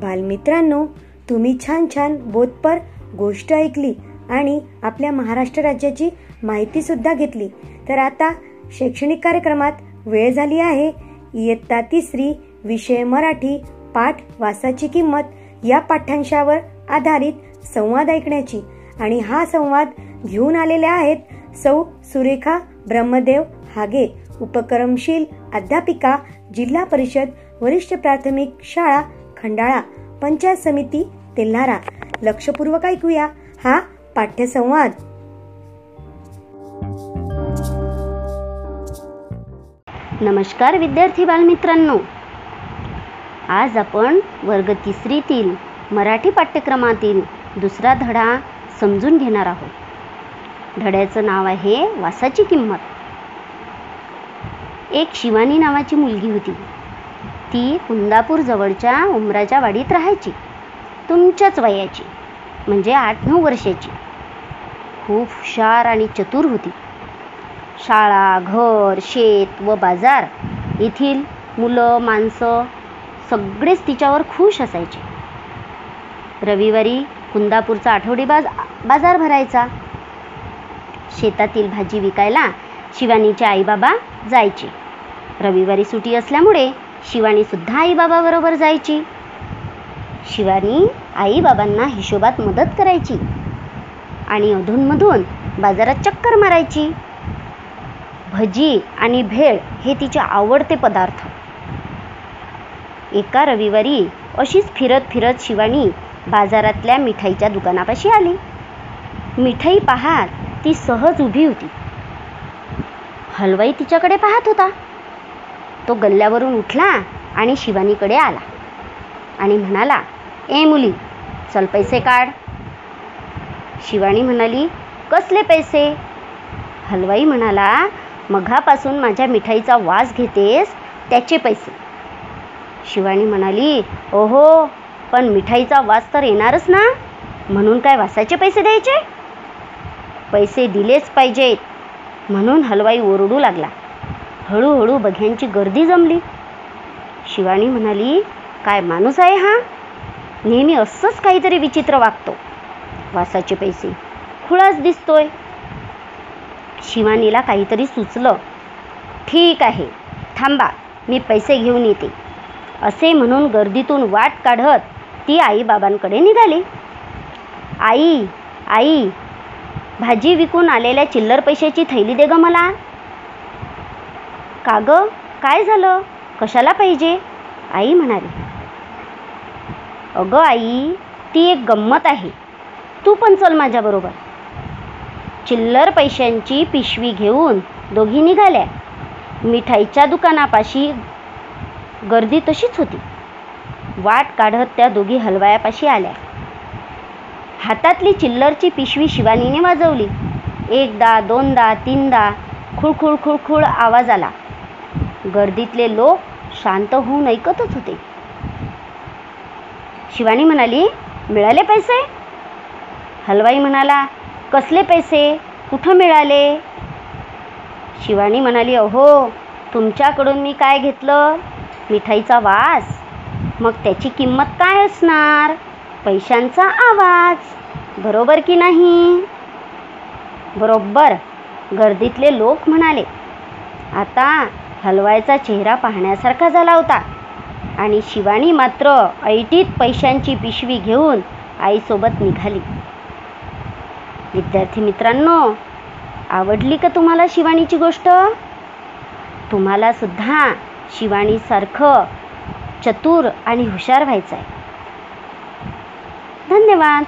बालमित्रांनो तुम्ही छान छान बोधपर गोष्ट ऐकली आणि आपल्या महाराष्ट्र राज्याची माहिती सुद्धा घेतली. तर आता शैक्षणिक कार्यक्रमात वेळ झाली आहे. इयत्ता तिसरी विषय मराठी पाठ वासाची किंमत या पाठ्यांशावर आधारित संवाद ऐकण्याची. आणि हा संवाद घेऊन आलेल्या आहेत सौ सुरेखा ब्रह्मदेव हागे उपक्रमशील अध्यापिका जिल्हा परिषद वरिष्ठ प्राथमिक शाळा खंडाळा पंचायत समिती तेल्हारा. लक्षपूर्वक ऐकूया हा पाठ्यसंवाद. नमस्कार विद्यार्थी बालमित्रांनो. आज आपण वर्ग तिसरीतील मराठी पाठ्यक्रमातील दुसरा धडा समजून घेणार आहोत. धड्याचं नाव आहे वासाची किंमत. एक शिवानी नावाची मुलगी होती. ती कुंदापूरजवळच्या उमराच्या वाडीत राहायची. तुमच्याच वयाची म्हणजे आठ नऊ वर्षाची. खूप हुशार आणि चतुर होती. शाळा घर शेत व बाजार येथील मुलं माणसं सगळेच तिच्यावर खुश असायचे. रविवारी कुंदापूरचा आठवडी बाज बाजार भरायचा. शेतातील भाजी विकायला शिवानीचे आईबाबा जायचे. रविवारी सुटी असल्यामुळे शिवानीसुद्धा आईबाबाबरोबर जायची. शिवानी आईबाबांना हिशोबात मदत करायची. आणि अधूनमधून बाजारात चक्कर मारायची. भजी आणि भेळ हे तिचे आवडते पदार्थ. एका रविवारी अशीच फिरत फिरत शिवानी बाजारातल्या मिठाईच्या दुकानापाशी आली. मिठाई पाहात ती सहज उभी होती. हलवाई तिच्याकडे पाहत होता. तो गल्ल्यावरून उठला आणि शिवानीकडे आला. आणि म्हणाला ए मुली चल पैसे काढ. शिवानी म्हणाली कसले पैसे? हलवाई म्हणाला मघापासून माझ्या मिठाईचा वास घेतेस त्याचे पैसे. शिवानी म्हणाली ओहो पण मिठाईचा वास तर येणारच ना? म्हणून काय वासाचे पैसे द्यायचे? पैसे दिलेच पाहिजेत. म्हणून हलवाई ओरडू लागला. हळूहळू बघ्यांची गर्दी जमली. शिवानी म्हणाली काय माणूस आहे हा? नेहमी असंच काहीतरी विचित्र वागतो. वासाचे पैसे खुळाच दिसतोय. शिवानीला काहीतरी सुचलं. ठीक आहे थांबा मी पैसे घेऊन येते. असे म्हणून गर्दीतून वाट काढत ती आईबाबांकडे निघाली. आई आई भाजी विकून आलेल्या चिल्लर पैशाची थैली दे ग मला. का ग? काय झालं? कशाला पाहिजे? आई म्हणाली. अगं आई ती एक गंमत आहे. तू पण चल माझ्याबरोबर चिल्लर पैशांची पिशवी घेऊन दोघी निघाल्या. मिठाईच्या दुकानापाशी गर्दी तशीच होती. वाट काढत त्या दोघी हलवायापाशी आल्या. हातातली चिल्लरची पिशवी शिवानीने वाजवली. एकदा दोनदा तीनदा खुळखुळ खुळखुळ आवाज आला. गर्दीतले लोक शांत होऊन ऐकतच होते. शिवानी म्हणाली मिळाले पैसे? हलवाई म्हणाला कसले पैसे? कुठं मिळाले? शिवानी म्हणाली अहो तुमच्याकडून मी काय घेतलं? मिठाईचा वास. मग त्याची किंमत काय असणार? पैशांचा आवाज. बरोबर की नाही? बरोबर गर्दीतले लोक म्हणाले आता हलवायचा चेहरा पाहण्यासारखा झाला होता. आणि शिवानी मात्र ऐटीत पैशांची पिशवी घेऊन आईसोबत निघाली. विद्यार्थी मित्रांनो आवडली का तुम्हाला शिवानीची गोष्ट? तुम्हाला सुद्धा शिवानीसारखं चतुर आणि हुशार व्हायचं आहे धन्यवाद.